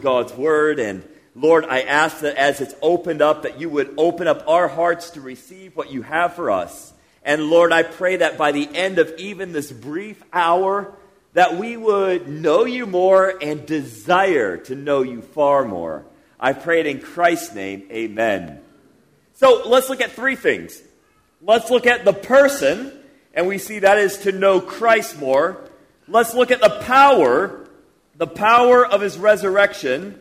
God's Word, and Lord, I ask that as it's opened up, that you would open up our hearts to receive what you have for us. And Lord, I pray that by the end of even this brief hour, that we would know you more and desire to know you far more. I pray it in Christ's name. Amen. So let's look at three things. Let's look at the person, and we see that is to know Christ more. Let's look at the power, the power of his resurrection.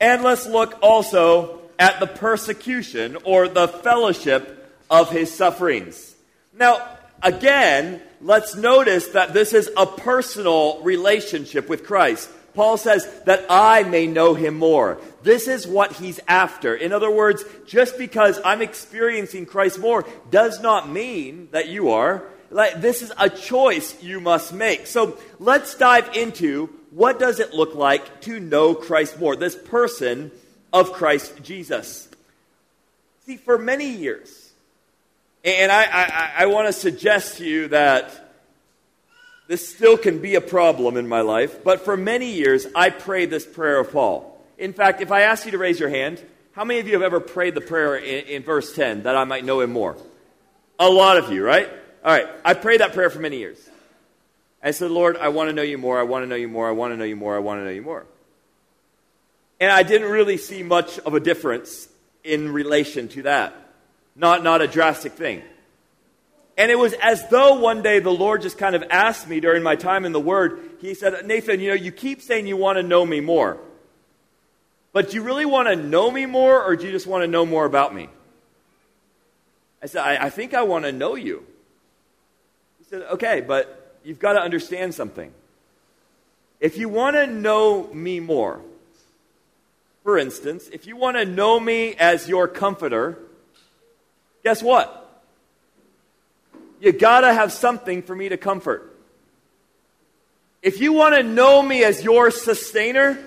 And let's look also at the persecution or the fellowship of his sufferings. Now, again, let's notice that this is a personal relationship with Christ. Paul says that I may know him more. This is what he's after. In other words, just because I'm experiencing Christ more does not mean that you are. Like, this is a choice you must make. So let's dive into what does it look like to know Christ more, this person of Christ Jesus. See, for many years, and I, I, I want to suggest to you that this still can be a problem in my life, but for many years, I prayed this prayer of Paul. In fact, if I ask you to raise your hand, how many of you have ever prayed the prayer in, in verse 10 that I might know him more? A lot of you, right? All right, I prayed that prayer for many years. I said, Lord, I want to know you more, I want to know you more, I want to know you more, I want to know you more. And I didn't really see much of a difference in relation to that. Not, not a drastic thing. And it was as though one day the Lord just kind of asked me during my time in the Word, He said, Nathan, you know, you keep saying you want to know me more. But do you really want to know me more, or do you just want to know more about me? I said, I, I think I want to know you. He said, Okay, but you've got to understand something. If you want to know me more, for instance, if you want to know me as your comforter, guess what? you got to have something for me to comfort. If you want to know me as your sustainer,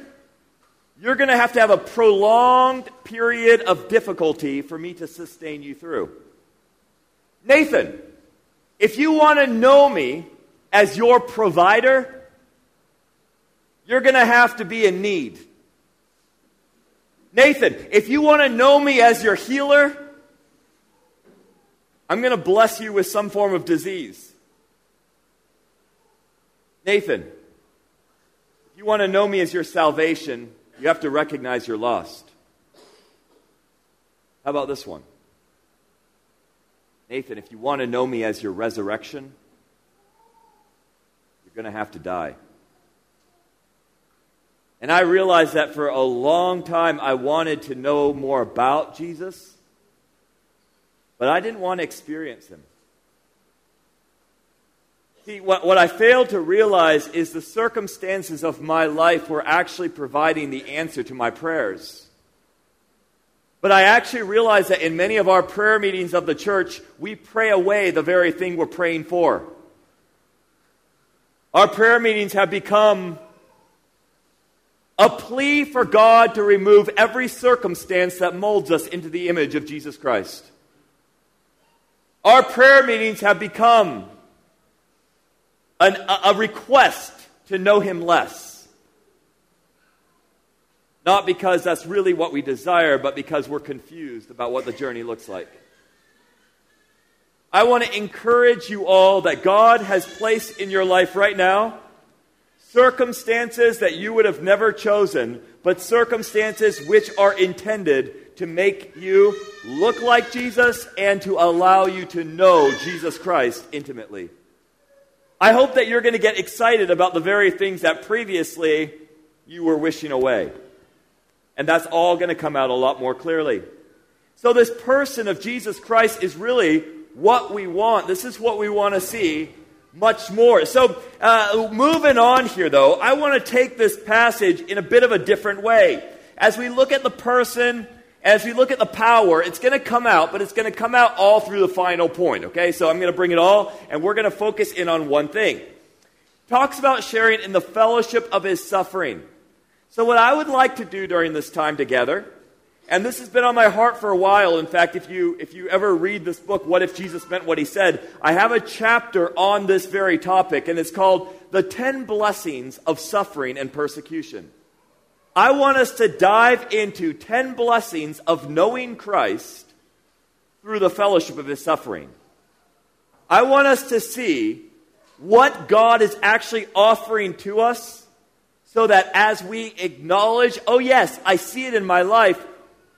you're going to have to have a prolonged period of difficulty for me to sustain you through. Nathan, if you want to know me as your provider, you're going to have to be in need. Nathan, if you want to know me as your healer, I'm going to bless you with some form of disease. Nathan, if you want to know me as your salvation, you have to recognize you're lost. How about this one? Nathan, if you want to know me as your resurrection, going to have to die. And I realized that for a long time I wanted to know more about Jesus. But I didn't want to experience him. See, what, what I failed to realize is the circumstances of my life were actually providing the answer to my prayers. But I actually realized that in many of our prayer meetings of the church, we pray away the very thing we're praying for. Our prayer meetings have become a plea for God to remove every circumstance that molds us into the image of Jesus Christ. Our prayer meetings have become an, a, a request to know Him less. Not because that's really what we desire, but because we're confused about what the journey looks like. I want to encourage you all that God has placed in your life right now circumstances that you would have never chosen, but circumstances which are intended to make you look like Jesus and to allow you to know Jesus Christ intimately. I hope that you're going to get excited about the very things that previously you were wishing away. And that's all going to come out a lot more clearly. So, this person of Jesus Christ is really what we want. This is what we want to see much more. So, uh, moving on here, though, I want to take this passage in a bit of a different way. As we look at the person as we look at the power, it's going to come out, but it's going to come out all through the final point, okay? So I'm going to bring it all, and we're going to focus in on one thing. Talks about sharing in the fellowship of his suffering. So, what I would like to do during this time together, and this has been on my heart for a while. In fact, if you, if you ever read this book, What If Jesus Meant What He Said, I have a chapter on this very topic, and it's called The Ten Blessings of Suffering and Persecution. I want us to dive into 10 blessings of knowing Christ through the fellowship of his suffering. I want us to see what God is actually offering to us so that as we acknowledge, oh, yes, I see it in my life,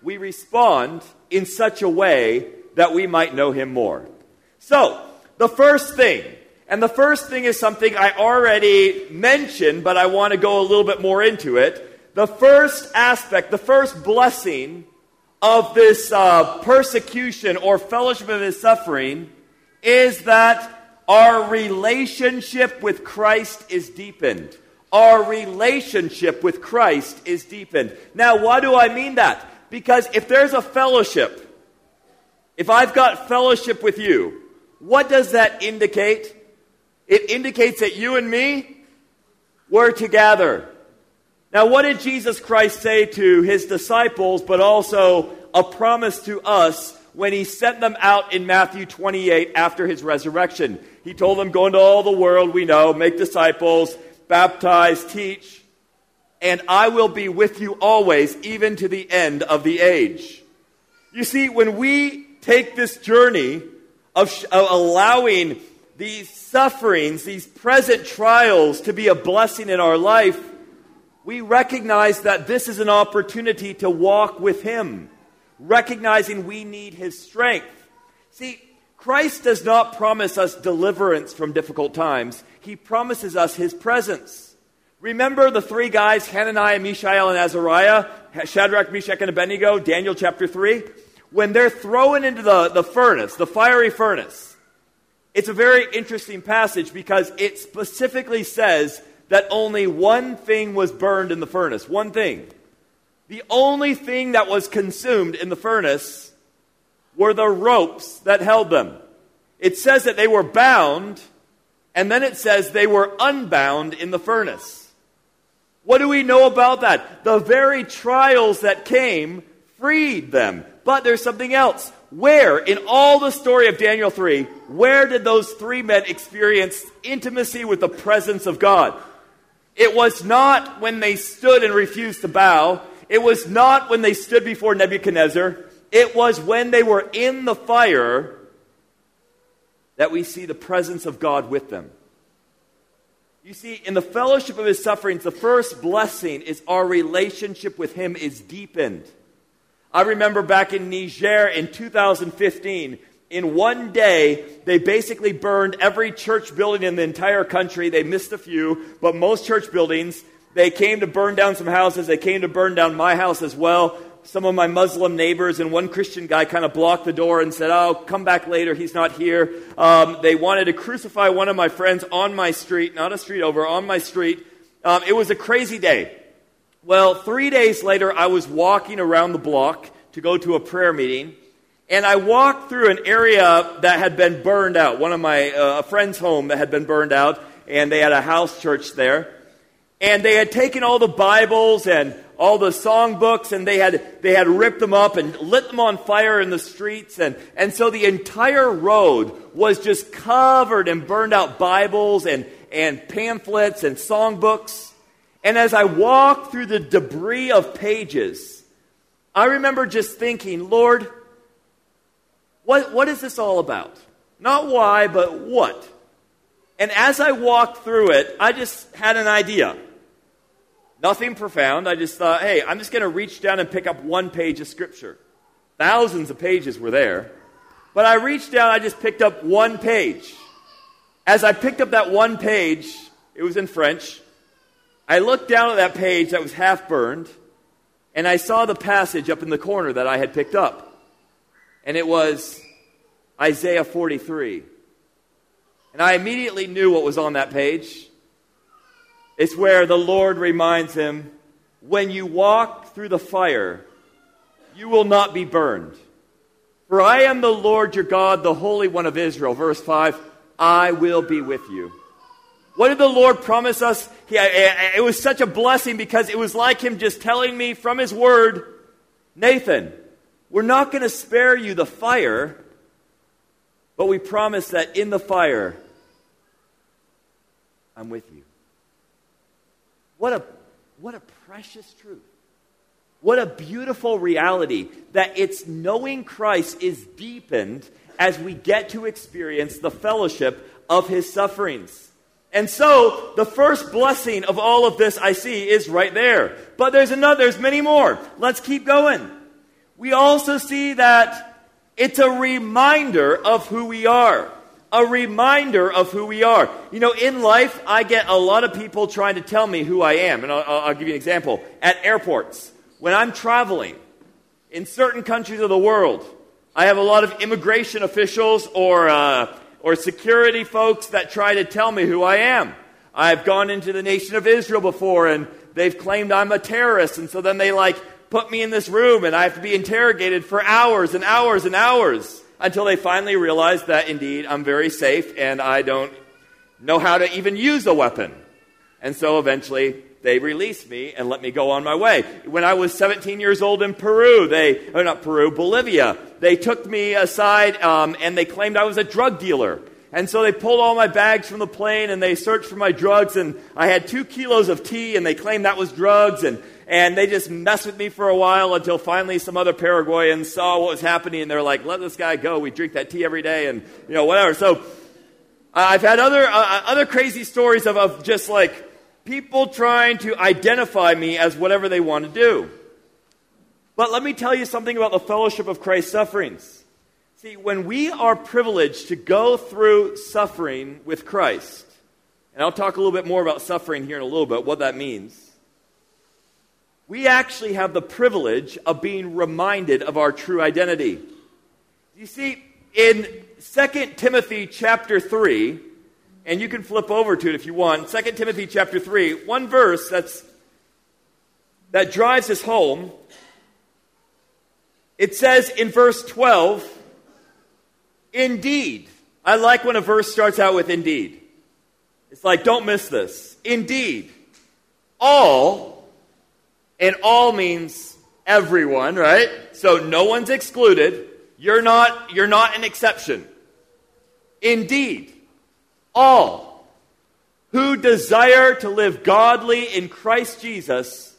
we respond in such a way that we might know him more. So, the first thing, and the first thing is something I already mentioned, but I want to go a little bit more into it. The first aspect, the first blessing of this uh, persecution or fellowship of his suffering is that our relationship with Christ is deepened. Our relationship with Christ is deepened. Now, why do I mean that? Because if there's a fellowship, if I've got fellowship with you, what does that indicate? It indicates that you and me were together. Now, what did Jesus Christ say to his disciples, but also a promise to us when he sent them out in Matthew 28 after his resurrection? He told them, Go into all the world, we know, make disciples, baptize, teach, and I will be with you always, even to the end of the age. You see, when we take this journey of, sh- of allowing these sufferings, these present trials to be a blessing in our life, we recognize that this is an opportunity to walk with Him, recognizing we need His strength. See, Christ does not promise us deliverance from difficult times, He promises us His presence. Remember the three guys, Hananiah, Mishael, and Azariah, Shadrach, Meshach, and Abednego, Daniel chapter 3? When they're thrown into the, the furnace, the fiery furnace, it's a very interesting passage because it specifically says that only one thing was burned in the furnace. One thing. The only thing that was consumed in the furnace were the ropes that held them. It says that they were bound, and then it says they were unbound in the furnace. What do we know about that? The very trials that came freed them. But there's something else. Where, in all the story of Daniel 3, where did those three men experience intimacy with the presence of God? It was not when they stood and refused to bow. It was not when they stood before Nebuchadnezzar. It was when they were in the fire that we see the presence of God with them. You see, in the fellowship of his sufferings, the first blessing is our relationship with him is deepened. I remember back in Niger in 2015, in one day, they basically burned every church building in the entire country. They missed a few, but most church buildings, they came to burn down some houses. They came to burn down my house as well. Some of my Muslim neighbors and one Christian guy kind of blocked the door and said, Oh, come back later. He's not here. Um, they wanted to crucify one of my friends on my street, not a street over, on my street. Um, it was a crazy day. Well, three days later, I was walking around the block to go to a prayer meeting, and I walked through an area that had been burned out. One of my uh, a friend's home that had been burned out, and they had a house church there. And they had taken all the Bibles and all the songbooks, and they had they had ripped them up and lit them on fire in the streets, and and so the entire road was just covered in burned out Bibles and and pamphlets and songbooks. And as I walked through the debris of pages, I remember just thinking, Lord, what, what is this all about? Not why, but what? And as I walked through it, I just had an idea. Nothing profound. I just thought, hey, I'm just going to reach down and pick up one page of Scripture. Thousands of pages were there. But I reached down, I just picked up one page. As I picked up that one page, it was in French. I looked down at that page that was half burned, and I saw the passage up in the corner that I had picked up. And it was Isaiah 43. And I immediately knew what was on that page. It's where the Lord reminds him, When you walk through the fire, you will not be burned. For I am the Lord your God, the Holy One of Israel. Verse 5 I will be with you. What did the Lord promise us? He, it was such a blessing because it was like Him just telling me from His Word, Nathan, we're not going to spare you the fire, but we promise that in the fire, I'm with you. What a, what a precious truth. What a beautiful reality that it's knowing Christ is deepened as we get to experience the fellowship of his sufferings. And so, the first blessing of all of this I see is right there. But there's another, there's many more. Let's keep going. We also see that it's a reminder of who we are. A reminder of who we are. You know, in life, I get a lot of people trying to tell me who I am. And I'll, I'll give you an example. At airports, when I'm traveling in certain countries of the world, I have a lot of immigration officials or uh, or security folks that try to tell me who I am. I've gone into the nation of Israel before and they've claimed I'm a terrorist. And so then they like put me in this room and I have to be interrogated for hours and hours and hours until they finally realize that indeed I'm very safe and I don't know how to even use a weapon. And so eventually they released me and let me go on my way. When I was 17 years old in Peru, they, not Peru, Bolivia, they took me aside um, and they claimed I was a drug dealer. And so they pulled all my bags from the plane and they searched for my drugs. And I had two kilos of tea and they claimed that was drugs. And, and they just messed with me for a while until finally some other Paraguayans saw what was happening. And they're like, let this guy go. We drink that tea every day and, you know, whatever. So uh, I've had other, uh, other crazy stories of, of just like people trying to identify me as whatever they want to do. But let me tell you something about the fellowship of Christ's sufferings. See, when we are privileged to go through suffering with Christ, and I'll talk a little bit more about suffering here in a little bit, what that means. We actually have the privilege of being reminded of our true identity. You see, in 2 Timothy chapter 3, and you can flip over to it if you want. 2 Timothy chapter 3, one verse that's, that drives this home. It says in verse 12, Indeed. I like when a verse starts out with indeed. It's like, don't miss this. Indeed. All, and all means everyone, right? So no one's excluded. You're not, you're not an exception. Indeed all who desire to live godly in Christ Jesus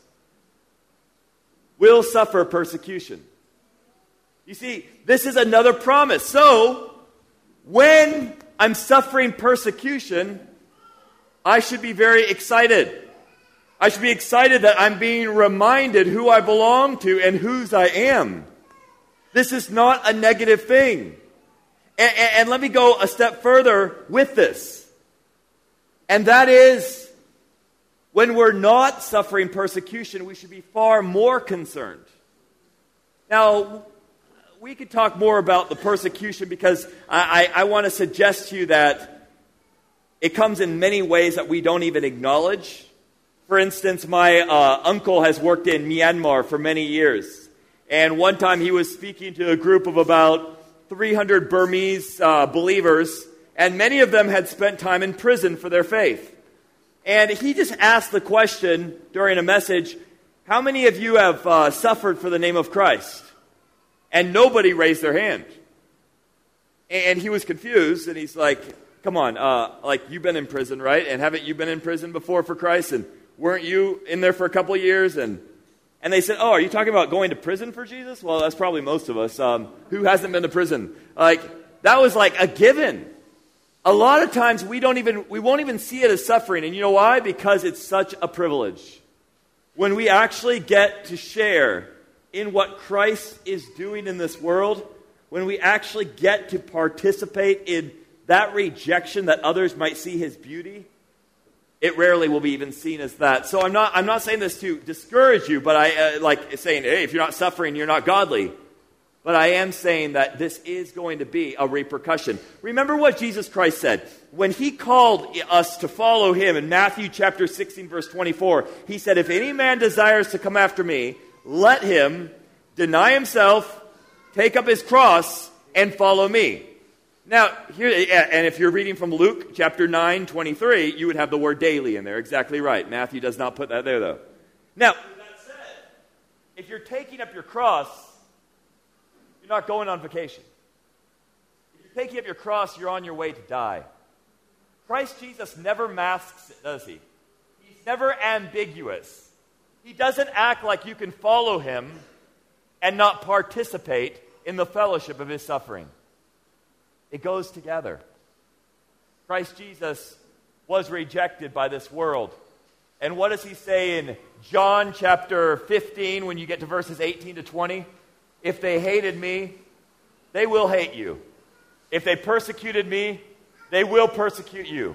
will suffer persecution. You see, this is another promise. So, when I'm suffering persecution, I should be very excited. I should be excited that I'm being reminded who I belong to and whose I am. This is not a negative thing. And, and, and let me go a step further with this. And that is, when we're not suffering persecution, we should be far more concerned. Now, we could talk more about the persecution because I, I, I want to suggest to you that it comes in many ways that we don't even acknowledge. For instance, my uh, uncle has worked in Myanmar for many years. And one time he was speaking to a group of about 300 Burmese uh, believers, and many of them had spent time in prison for their faith. And he just asked the question during a message How many of you have uh, suffered for the name of Christ? And nobody raised their hand. And he was confused, and he's like, Come on, uh, like you've been in prison, right? And haven't you been in prison before for Christ? And weren't you in there for a couple years? And and they said, Oh, are you talking about going to prison for Jesus? Well, that's probably most of us. Um, who hasn't been to prison? Like, that was like a given. A lot of times we don't even, we won't even see it as suffering. And you know why? Because it's such a privilege. When we actually get to share in what Christ is doing in this world, when we actually get to participate in that rejection that others might see his beauty, it rarely will be even seen as that. So I'm not, I'm not saying this to discourage you, but I uh, like saying, hey, if you're not suffering, you're not godly. But I am saying that this is going to be a repercussion. Remember what Jesus Christ said. When he called us to follow him in Matthew chapter 16, verse 24, he said, If any man desires to come after me, let him deny himself, take up his cross, and follow me. Now, here, and if you're reading from Luke chapter 9, 23, you would have the word daily in there. Exactly right. Matthew does not put that there, though. Now, if you're taking up your cross, you're not going on vacation. If you're taking up your cross, you're on your way to die. Christ Jesus never masks it, does he? He's never ambiguous. He doesn't act like you can follow him and not participate in the fellowship of his suffering. It goes together. Christ Jesus was rejected by this world. And what does he say in John chapter 15 when you get to verses 18 to 20? If they hated me, they will hate you. If they persecuted me, they will persecute you.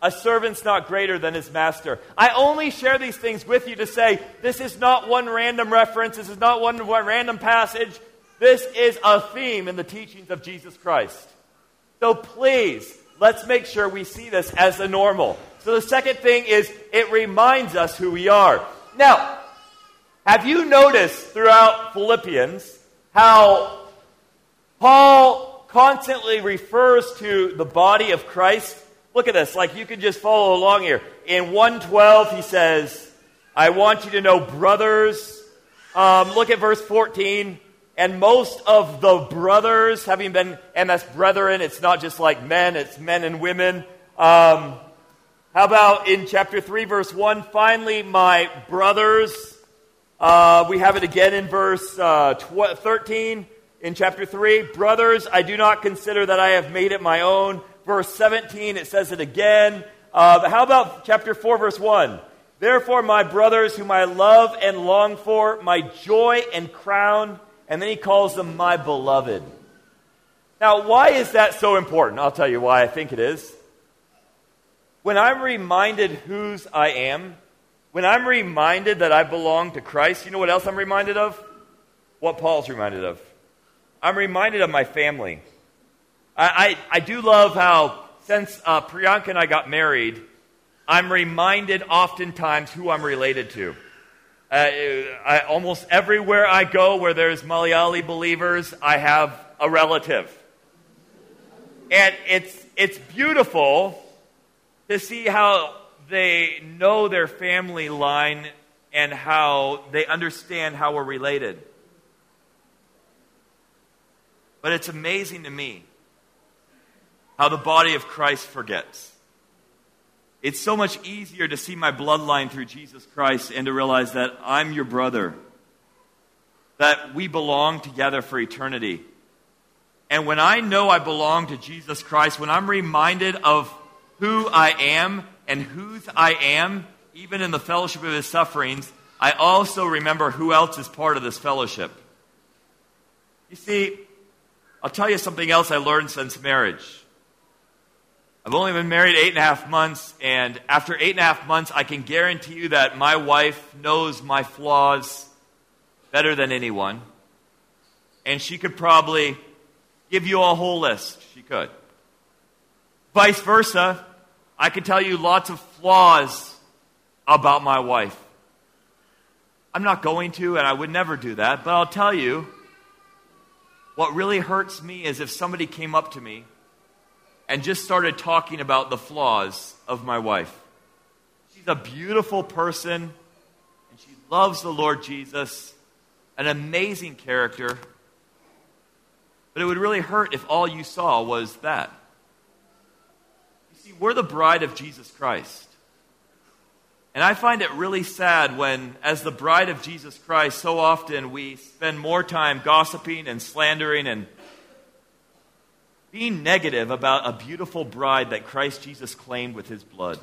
A servant's not greater than his master. I only share these things with you to say this is not one random reference, this is not one, one random passage. This is a theme in the teachings of Jesus Christ. So please, let's make sure we see this as the normal. So the second thing is it reminds us who we are. Now, have you noticed throughout Philippians how Paul constantly refers to the body of Christ Look at this. Like you can just follow along here. In 112, he says, I want you to know, brothers. Um, look at verse 14. And most of the brothers, having been, MS brethren, it's not just like men, it's men and women. Um, how about in chapter 3, verse 1? Finally, my brothers. Uh, we have it again in verse uh, tw- 13 in chapter 3. Brothers, I do not consider that I have made it my own verse 17, it says it again. Uh, how about chapter 4, verse 1? Therefore, my brothers, whom I love and long for, my joy and crown, and then he calls them my beloved. Now, why is that so important? I'll tell you why I think it is. When I'm reminded whose I am, when I'm reminded that I belong to Christ, you know what else I'm reminded of? What Paul's reminded of. I'm reminded of my family. I, I, I do love how, since uh, Priyanka and I got married, I'm reminded oftentimes who I'm related to. Uh, I, almost everywhere I go where there's Malayali believers, I have a relative. And it's, it's beautiful to see how they know their family line and how they understand how we're related. But it's amazing to me how the body of Christ forgets. It's so much easier to see my bloodline through Jesus Christ and to realize that I'm your brother, that we belong together for eternity. And when I know I belong to Jesus Christ, when I'm reminded of who I am and whose I am, even in the fellowship of his sufferings, I also remember who else is part of this fellowship. You see, I'll tell you something else I learned since marriage. I've only been married eight and a half months, and after eight and a half months, I can guarantee you that my wife knows my flaws better than anyone. And she could probably give you a whole list. She could. Vice versa, I could tell you lots of flaws about my wife. I'm not going to, and I would never do that, but I'll tell you what really hurts me is if somebody came up to me and just started talking about the flaws of my wife. She's a beautiful person, and she loves the Lord Jesus, an amazing character. But it would really hurt if all you saw was that. You see, we're the bride of Jesus Christ. And I find it really sad when, as the bride of Jesus Christ, so often we spend more time gossiping and slandering and being negative about a beautiful bride that Christ Jesus claimed with his blood.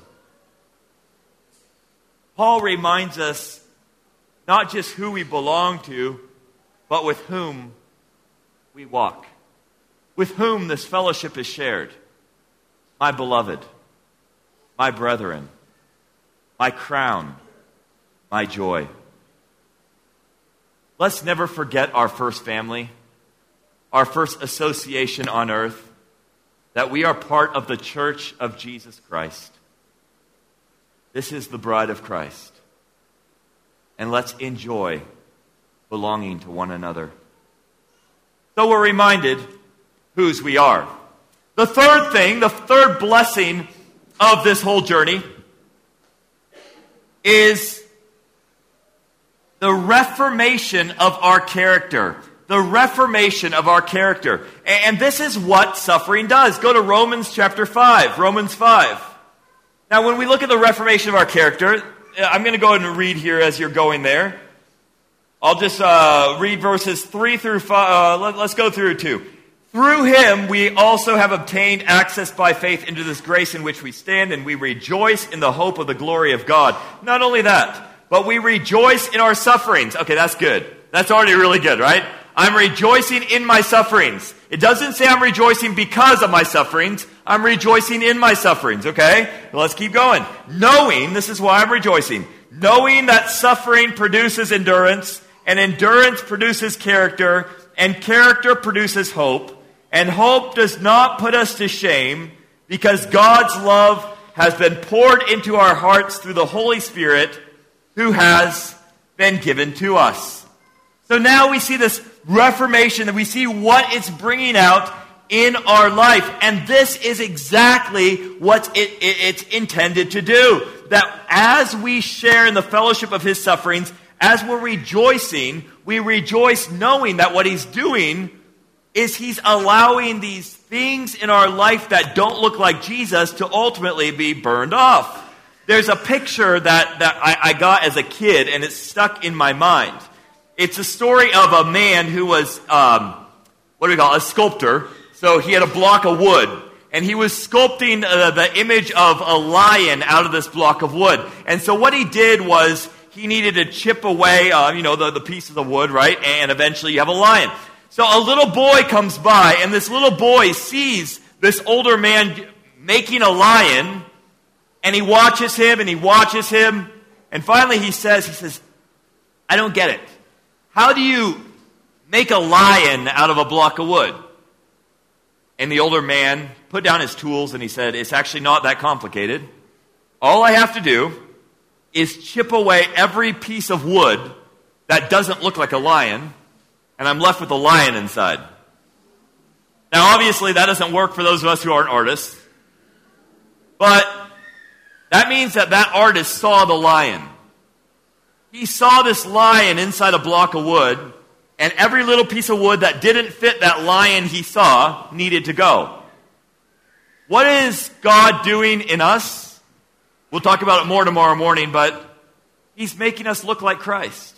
Paul reminds us not just who we belong to, but with whom we walk, with whom this fellowship is shared. My beloved, my brethren, my crown, my joy. Let's never forget our first family our first association on earth, that we are part of the church of Jesus Christ. This is the bride of Christ. And let's enjoy belonging to one another. So we're reminded whose we are. The third thing, the third blessing of this whole journey is the reformation of our character the reformation of our character. And this is what suffering does. Go to Romans chapter 5. Romans 5. Now, when we look at the reformation of our character, I'm going to go ahead and read here as you're going there. I'll just uh, read verses 3 through 5. Uh, let, let's go through 2. Through him, we also have obtained access by faith into this grace in which we stand, and we rejoice in the hope of the glory of God. Not only that, but we rejoice in our sufferings. Okay, that's good. That's already really good, right? I'm rejoicing in my sufferings. It doesn't say I'm rejoicing because of my sufferings. I'm rejoicing in my sufferings, okay? let's keep going. Knowing, this is why I'm rejoicing, knowing that suffering produces endurance, and endurance produces character, and character produces hope, and hope does not put us to shame, because God's love has been poured into our hearts through the Holy Spirit who has been given to us. So now we see this reformation, that we see what it's bringing out in our life. And this is exactly what it, it, it's intended to do. That as we share in the fellowship of his sufferings, as we're rejoicing, we rejoice knowing that what he's doing is he's allowing these things in our life that don't look like Jesus to ultimately be burned off. There's a picture that, that I, I got as a kid, and it's stuck in my mind. It's a story of a man who was, um, what do we call it, a sculptor. So he had a block of wood, and he was sculpting uh, the image of a lion out of this block of wood. And so what he did was he needed to chip away, uh, you know, the, the pieces of the wood, right? And eventually you have a lion. So a little boy comes by, and this little boy sees this older man making a lion, and he watches him and he watches him. And finally he says, he says, I don't get it. How do you make a lion out of a block of wood? And the older man put down his tools and he said, It's actually not that complicated. All I have to do is chip away every piece of wood that doesn't look like a lion, and I'm left with a lion inside. Now, obviously, that doesn't work for those of us who aren't artists. But that means that that artist saw the lion. He saw this lion inside a block of wood, and every little piece of wood that didn't fit that lion he saw needed to go. What is God doing in us? We'll talk about it more tomorrow morning, but He's making us look like Christ.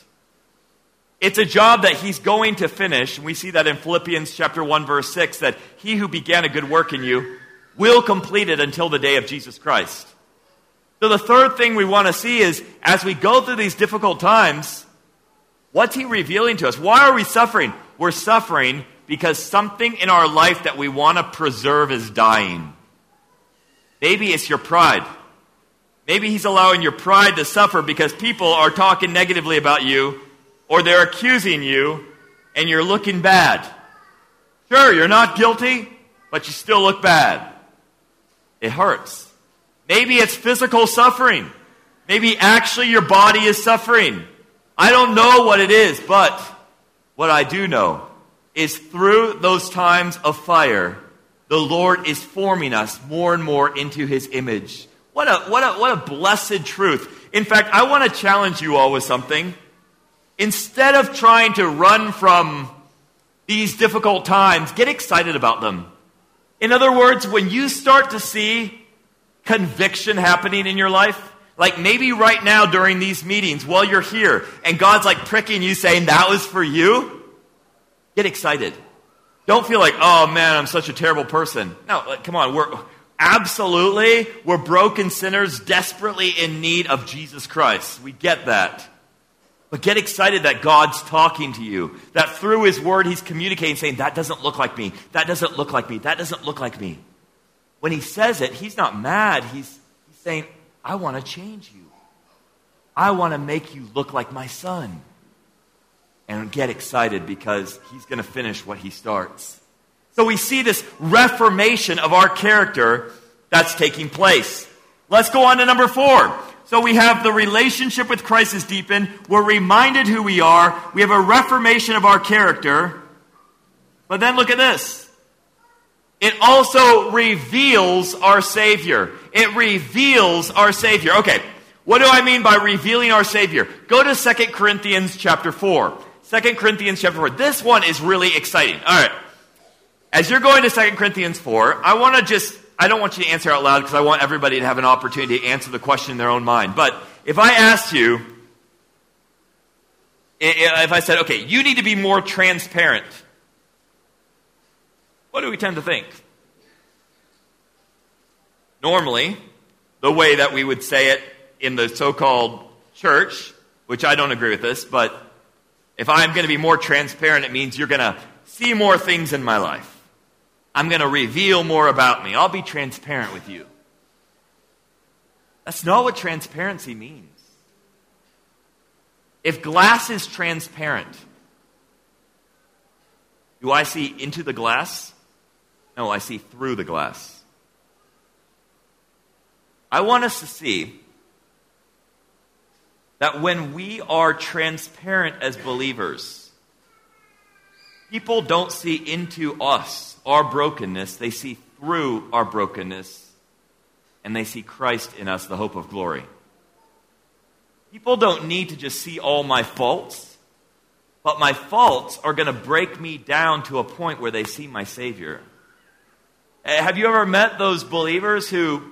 It's a job that He's going to finish. And we see that in Philippians chapter 1, verse 6, that He who began a good work in you will complete it until the day of Jesus Christ. So the third thing we want to see is as we go through these difficult times, what's he revealing to us? Why are we suffering? We're suffering because something in our life that we want to preserve is dying. Maybe it's your pride. Maybe he's allowing your pride to suffer because people are talking negatively about you or they're accusing you and you're looking bad. Sure, you're not guilty, but you still look bad. It hurts. Maybe it's physical suffering. Maybe actually your body is suffering. I don't know what it is, but what I do know is through those times of fire, the Lord is forming us more and more into his image. What a, what a, what a blessed truth. In fact, I want to challenge you all with something. Instead of trying to run from these difficult times, get excited about them. In other words, when you start to see conviction happening in your life? Like maybe right now during these meetings while you're here and God's like pricking you saying that was for you? Get excited. Don't feel like, oh man, I'm such a terrible person. No, like, come on, we're absolutely, we're broken sinners desperately in need of Jesus Christ. We get that. But get excited that God's talking to you, that through His Word He's communicating, saying, that doesn't look like me, that doesn't look like me, that doesn't look like me when he says it, he's not mad. He's, he's saying, I want to change you. I want to make you look like my son. And get excited because he's going to finish what he starts. So we see this reformation of our character that's taking place. Let's go on to number four. So we have the relationship with Christ is deepened. We're reminded who we are. We have a reformation of our character. But then look at this. It also reveals our Savior. It reveals our Savior. Okay, what do I mean by revealing our Savior? Go to 2 Corinthians chapter 4. 2 Corinthians chapter 4. This one is really exciting. All right. As you're going to 2 Corinthians 4, I want to just, I don't want you to answer out loud because I want everybody to have an opportunity to answer the question in their own mind. But if I asked you, if I said, okay, you need to be more transparent, what do we tend to think? Normally, the way that we would say it in the so called church, which I don't agree with this, but if I'm going to be more transparent, it means you're going to see more things in my life. I'm going to reveal more about me. I'll be transparent with you. That's not what transparency means. If glass is transparent, do I see into the glass? No, I see through the glass. I want us to see that when we are transparent as believers, people don't see into us, our brokenness, they see through our brokenness, and they see Christ in us, the hope of glory. People don't need to just see all my faults, but my faults are going to break me down to a point where they see my Savior. Eh, have you ever met those believers who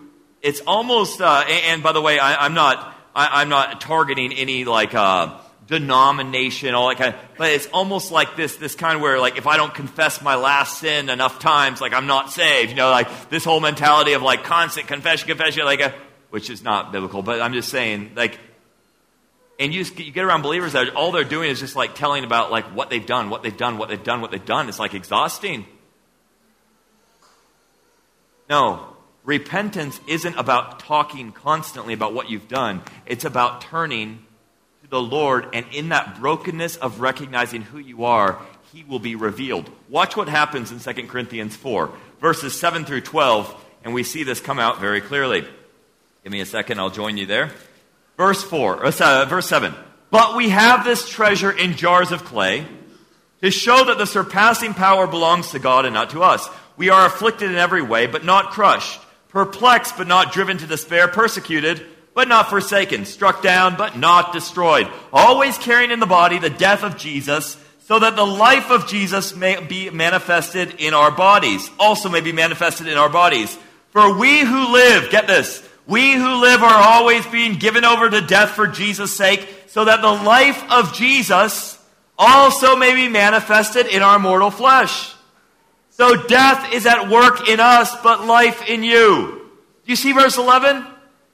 it's almost, uh, and, by the way, I, am not, I, am not targeting any like uh, denomination, all that kind of, but it's almost like this, this kind of where like if I don't confess my last sin enough times, like I'm not saved. You know, like this whole mentality of like constant confession, confession, like a, which is not biblical, but I'm just saying, like, and you, just, you get around believers that all they're doing is just like telling about like what they've done, what they've done, what they've done, what they've done. It's like exhausting. No, repentance isn't about talking constantly about what you've done, it's about turning to the Lord, and in that brokenness of recognizing who you are, He will be revealed. Watch what happens in 2 Corinthians 4, verses 7 through 12, and we see this come out very clearly. Give me a second, I'll join you there. Verse 4, uh, verse 7. But we have this treasure in jars of clay to show that the surpassing power belongs to God and not to us. We are afflicted in every way, but not crushed. Perplexed but not driven to despair, persecuted but not forsaken, struck down but not destroyed, always carrying in the body the death of Jesus, so that the life of Jesus may be manifested in our bodies, also may be manifested in our bodies. For we who live, get this, we who live are always being given over to death for Jesus' sake, so that the life of Jesus also may be manifested in our mortal flesh. So death is at work in us, but life in you. Do you see verse 11?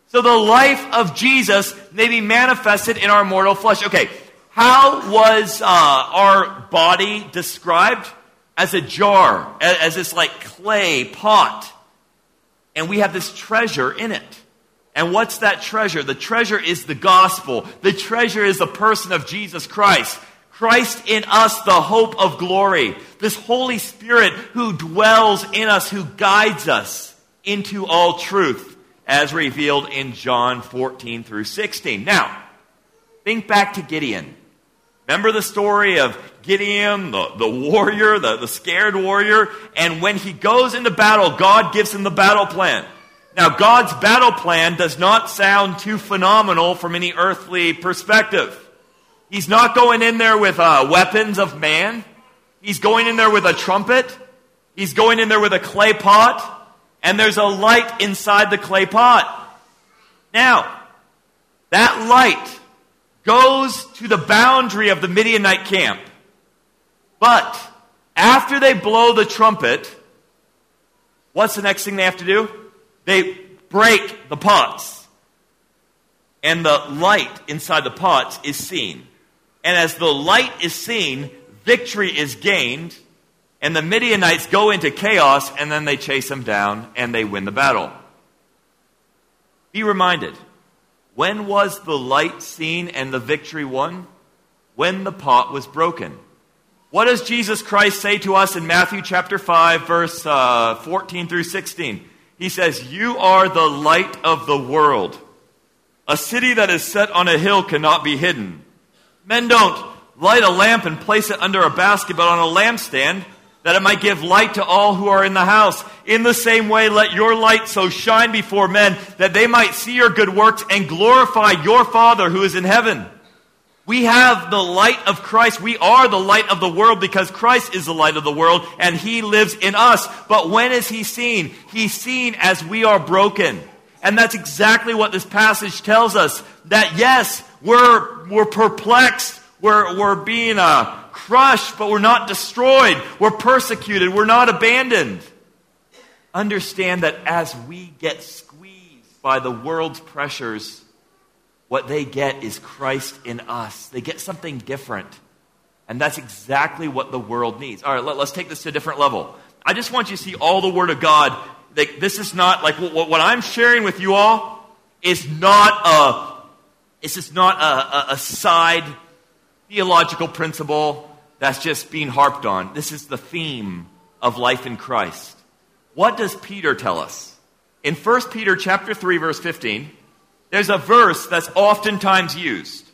So the life of Jesus may be manifested in our mortal flesh. Okay, how was uh, our body described? As a jar, as, as this like clay pot. And we have this treasure in it. And what's that treasure? The treasure is the gospel. The treasure is the person of Jesus Christ. Christ in us, the hope of glory. This Holy Spirit who dwells in us, who guides us into all truth, as revealed in John 14 through 16. Now, think back to Gideon. Remember the story of Gideon, the, the warrior, the, the scared warrior? And when he goes into battle, God gives him the battle plan. Now, God's battle plan does not sound too phenomenal from any earthly perspective. He's not going in there with uh, weapons of man. He's going in there with a trumpet. He's going in there with a clay pot. And there's a light inside the clay pot. Now, that light goes to the boundary of the Midianite camp. But after they blow the trumpet, what's the next thing they have to do? They break the pots. And the light inside the pots is seen. And as the light is seen, victory is gained, and the Midianites go into chaos, and then they chase them down and they win the battle. Be reminded when was the light seen and the victory won? When the pot was broken. What does Jesus Christ say to us in Matthew chapter 5, verse uh, 14 through 16? He says, You are the light of the world. A city that is set on a hill cannot be hidden. Men don't light a lamp and place it under a basket, but on a lampstand, that it might give light to all who are in the house. In the same way, let your light so shine before men that they might see your good works and glorify your Father who is in heaven. We have the light of Christ. We are the light of the world because Christ is the light of the world and He lives in us. But when is He seen? He's seen as we are broken. And that's exactly what this passage tells us. That yes, we're, we're perplexed, we're, we're being uh, crushed, but we're not destroyed. We're persecuted, we're not abandoned. Understand that as we get squeezed by the world's pressures, what they get is Christ in us. They get something different. And that's exactly what the world needs. All right, let, us take this to a different level. I just want you to see all the Word of God. This is not like what, what I'm sharing with you all is not a. This is not a, a, a side theological principle that's just being harped on. This is the theme of life in Christ. What does Peter tell us? In 1 Peter chapter 3 verse 15, there's a verse that's oftentimes used.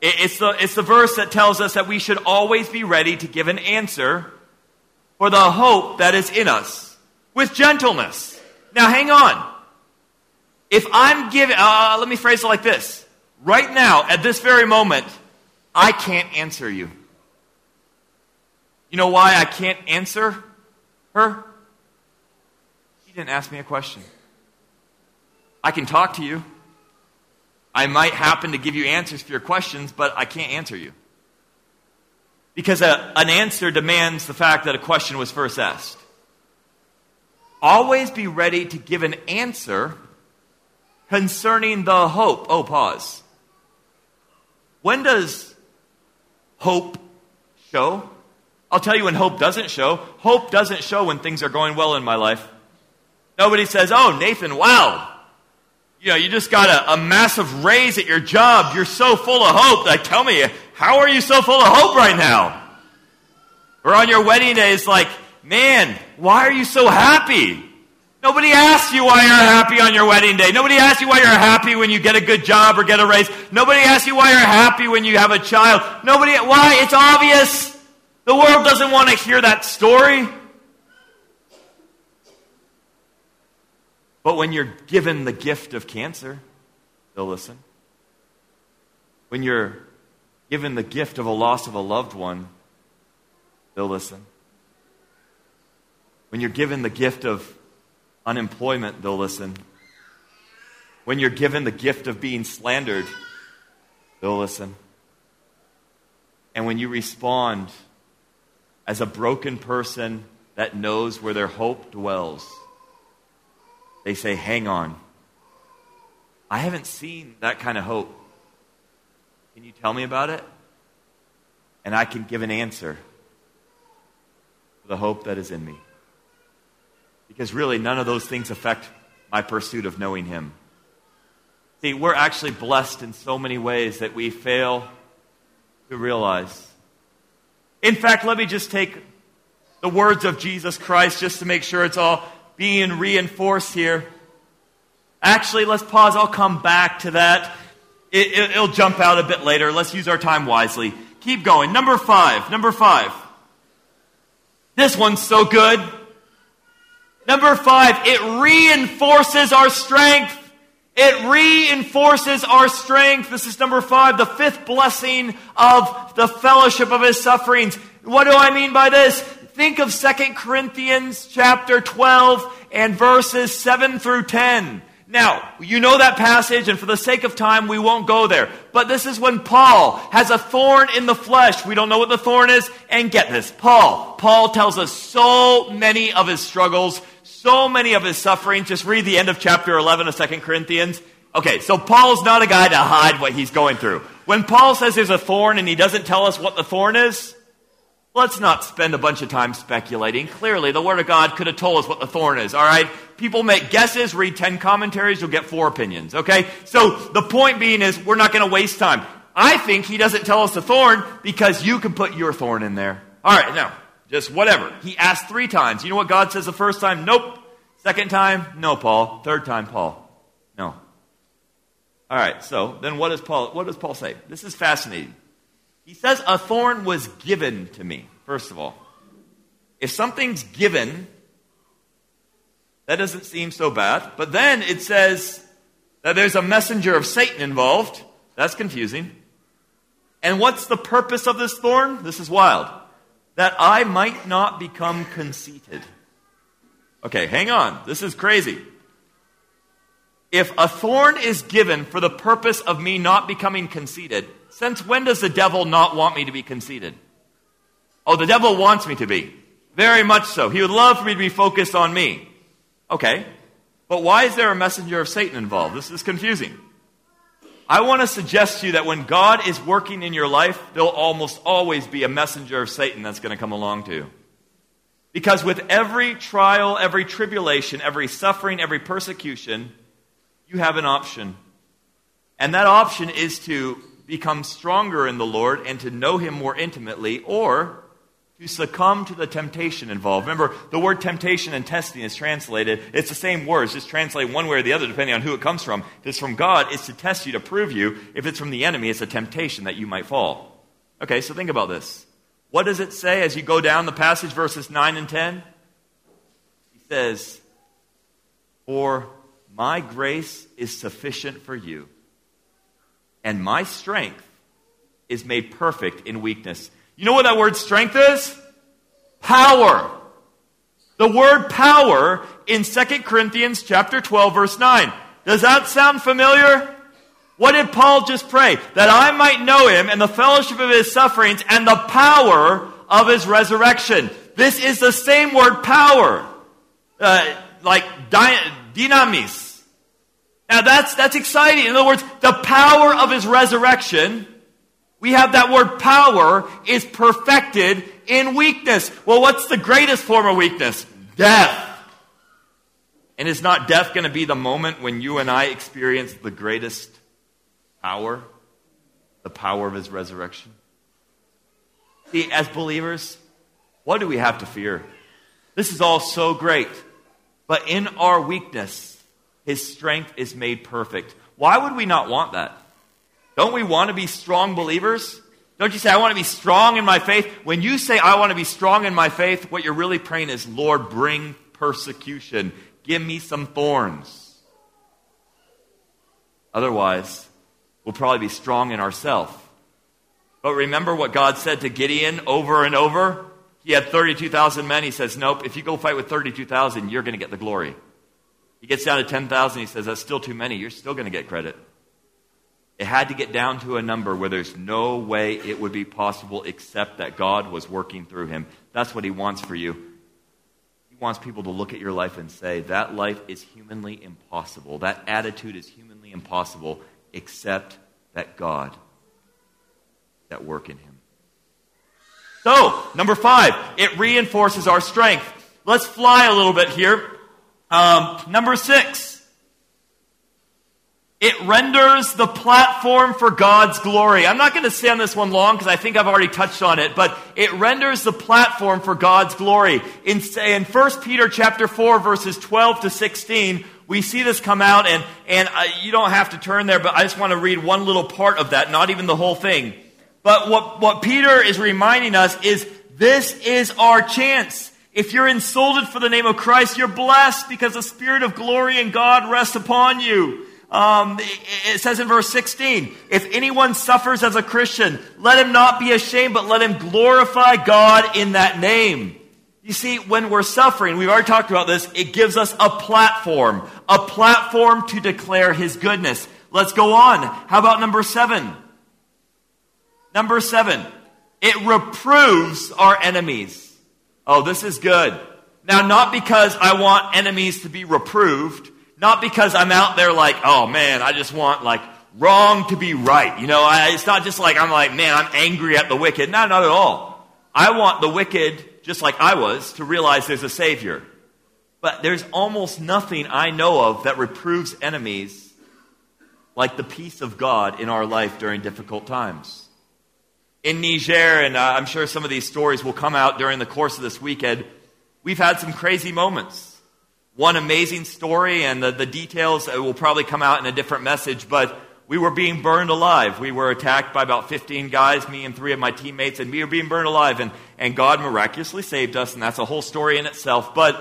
It's the, it's the verse that tells us that we should always be ready to give an answer for the hope that is in us with gentleness. Now, hang on. If I'm giving, uh, let me phrase it like this. Right now, at this very moment, I can't answer you. You know why I can't answer her? She didn't ask me a question. I can talk to you. I might happen to give you answers for your questions, but I can't answer you. Because a, an answer demands the fact that a question was first asked. Always be ready to give an answer concerning the hope. Oh, pause. When does hope show? I'll tell you when hope doesn't show. Hope doesn't show when things are going well in my life. Nobody says, Oh, Nathan, wow, you know, you just got a, a, massive raise at your job. You're so full of hope. Like, tell me, how are you so full of hope right now? Or on your wedding day, it's like, man, why are you so happy? Nobody asks you why you're happy on your wedding day. Nobody asks you why you're happy when you get a good job or get a raise. Nobody asks you why you're happy when you have a child. Nobody, why? It's obvious. The world doesn't want to hear that story. But when you're given the gift of cancer, they'll listen. When you're given the gift of a loss of a loved one, they'll listen. When you're given the gift of unemployment, they'll listen. When you're given the gift of being slandered, they'll listen. And when you respond as a broken person that knows where their hope dwells, they say, Hang on. I haven't seen that kind of hope. Can you tell me about it? And I can give an answer for the hope that is in me. Because really, none of those things affect my pursuit of knowing Him. See, we're actually blessed in so many ways that we fail to realize. In fact, let me just take the words of Jesus Christ just to make sure it's all being reinforced here. Actually, let's pause. I'll come back to that. It, will it, jump out a bit later. Let's use our time wisely. Keep going. Number five. Number five. This one's so good. Number five, it reinforces our strength. It reinforces our strength. This is number five, the fifth blessing of the fellowship of his sufferings. What do I mean by this? Think of 2 Corinthians chapter 12 and verses 7 through 10. Now, you know that passage, and for the sake of time, we won't go there. But this is when Paul has a thorn in the flesh. We don't know what the thorn is. And get this Paul. Paul tells us so many of his struggles, so many of his sufferings. Just read the end of chapter 11 of 2 Corinthians. Okay, so Paul's not a guy to hide what he's going through. When Paul says there's a thorn and he doesn't tell us what the thorn is, Let's not spend a bunch of time speculating. Clearly, the Word of God could have told us what the thorn is, all right? People make guesses, read 10 commentaries, you'll get four opinions, okay? So the point being is, we're not going to waste time. I think he doesn't tell us the thorn because you can put your thorn in there. All right, now, just whatever. He asked three times. You know what God says the first time? Nope. Second time? No, Paul. Third time, Paul. No. All right, so then what does Paul, what does Paul say? This is fascinating. He says, A thorn was given to me, first of all. If something's given, that doesn't seem so bad. But then it says that there's a messenger of Satan involved. That's confusing. And what's the purpose of this thorn? This is wild. That I might not become conceited. Okay, hang on. This is crazy. if a thorn is given for the purpose of me not becoming conceited, since when does the devil not want me to be conceited? Oh, the devil wants me to be. Very much so. He would love for me to be focused on me. Okay. But why is there a messenger of Satan involved? This is confusing. I want to suggest to you that when God is working in your life, there'll almost always be a messenger of Satan that's going to come along too. Because with every trial, every tribulation, every suffering, every persecution, you have an option. And that option is to become stronger in the Lord and to know Him more intimately, or to succumb to the temptation involved. Remember, the word temptation and testing is translated. It's the same words, just translate one way or the other depending on who it comes from. If it's from God, it's to test you, to prove you. If it's from the enemy, it's a temptation that you might fall. Okay, so think about this. What does it say as you go down the passage, verses 9 and 10? He says, For my grace is sufficient for you, and my strength is made perfect in weakness. You know what that word strength is? Power. The word power in 2 Corinthians chapter 12 verse 9. Does that sound familiar? What did Paul just pray? That I might know him and the fellowship of his sufferings and the power of his resurrection. This is the same word power. Uh, like dynamis. Now that's, that's exciting. In other words, the power of his resurrection, we have that word power, is perfected in weakness. Well, what's the greatest form of weakness? Death. And is not death going to be the moment when you and I experience the greatest power? The power of his resurrection? See, as believers, what do we have to fear? This is all so great. But in our weakness, his strength is made perfect. Why would we not want that? Don't we want to be strong believers? Don't you say, I want to be strong in my faith? When you say, I want to be strong in my faith, what you're really praying is, Lord, bring persecution. Give me some thorns. Otherwise, we'll probably be strong in ourselves. But remember what God said to Gideon over and over? He had 32,000 men. He says, Nope, if you go fight with 32,000, you're going to get the glory. He gets down to 10,000. He says, That's still too many. You're still going to get credit. It had to get down to a number where there's no way it would be possible except that God was working through him. That's what he wants for you. He wants people to look at your life and say, That life is humanly impossible. That attitude is humanly impossible except that God that work in him. So, number five, it reinforces our strength. Let's fly a little bit here. Um, number six, it renders the platform for God's glory. I'm not going to stay on this one long because I think I've already touched on it, but it renders the platform for God's glory. In, in 1 Peter chapter 4 verses 12 to 16, we see this come out and, and you don't have to turn there, but I just want to read one little part of that, not even the whole thing. But what, what Peter is reminding us is this is our chance. If you're insulted for the name of Christ, you're blessed because the Spirit of glory and God rests upon you. Um, it says in verse 16, if anyone suffers as a Christian, let him not be ashamed, but let him glorify God in that name. You see, when we're suffering, we've already talked about this, it gives us a platform, a platform to declare His goodness. Let's go on. How about number seven? Number seven, it reproves our enemies. Oh, this is good. Now, not because I want enemies to be reproved, not because I'm out there like, oh man, I just want like wrong to be right. You know, I, it's not just like I'm like, man, I'm angry at the wicked. No, not at all. I want the wicked, just like I was, to realize there's a Savior. But there's almost nothing I know of that reproves enemies like the peace of God in our life during difficult times in Niger, and uh, I'm sure some of these stories will come out during the course of this weekend, we've had some crazy moments. One amazing story, and the, the details uh, will probably come out in a different message, but we were being burned alive. We were attacked by about 15 guys, me and three of my teammates, and we were being burned alive, and, and God miraculously saved us, and that's a whole story in itself. But,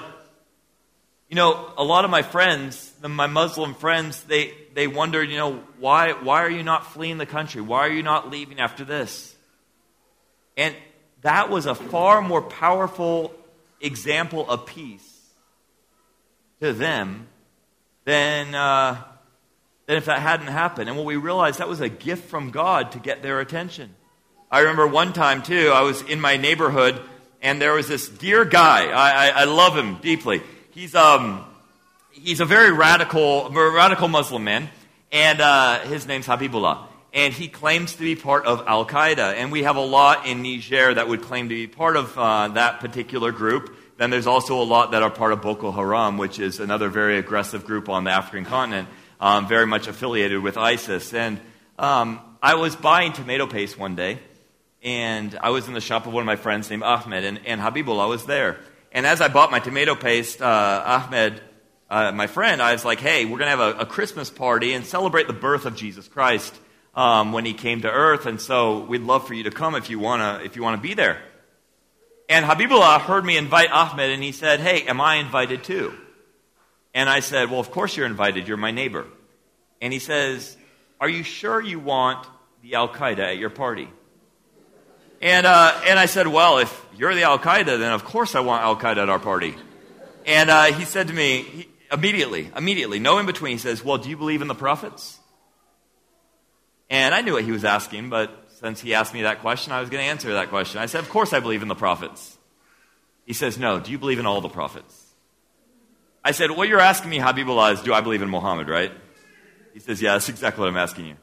you know, a lot of my friends, my Muslim friends, they, they wondered, you know, why, why are you not fleeing the country? Why are you not leaving after this? And that was a far more powerful example of peace to them than uh, than if that hadn't happened. And what we realized, that was a gift from God to get their attention. I remember one time, too, I was in my neighborhood, and there was this dear guy. I, I, I love him deeply. He's, um, he's a very radical, radical Muslim man, and uh, his name's Habibullah. And he claims to be part of Al Qaeda. And we have a lot in Niger that would claim to be part of uh, that particular group. Then there's also a lot that are part of Boko Haram, which is another very aggressive group on the African continent, um, very much affiliated with ISIS. And um, I was buying tomato paste one day, and I was in the shop of one of my friends named Ahmed, and, and Habibullah was there. And as I bought my tomato paste, uh, Ahmed, uh, my friend, I was like, hey, we're going to have a, a, Christmas party and celebrate the birth of Jesus Christ um, when he came to earth. And so we'd love for you to come if you want to if you want to be there. And Habibullah heard me invite Ahmed, and he said, Hey, am I invited too? And I said, Well, of course you're invited. You're my neighbor. And he says, Are you sure you want the Al Qaeda at your party? And, uh, and I said, Well, if you're the Al Qaeda, then of course I want Al Qaeda at our party. And uh, he said to me, he, immediately, immediately, no in between, he says, Well, do you believe in the prophets? And I knew what he was asking, but since he asked me that question, I was going to answer that question. I said, Of course I believe in the prophets. He says, No, do you believe in all the prophets? I said, What you're asking me, Habibullah, is do I believe in Muhammad, right? He says, Yeah, that's exactly what I'm asking you.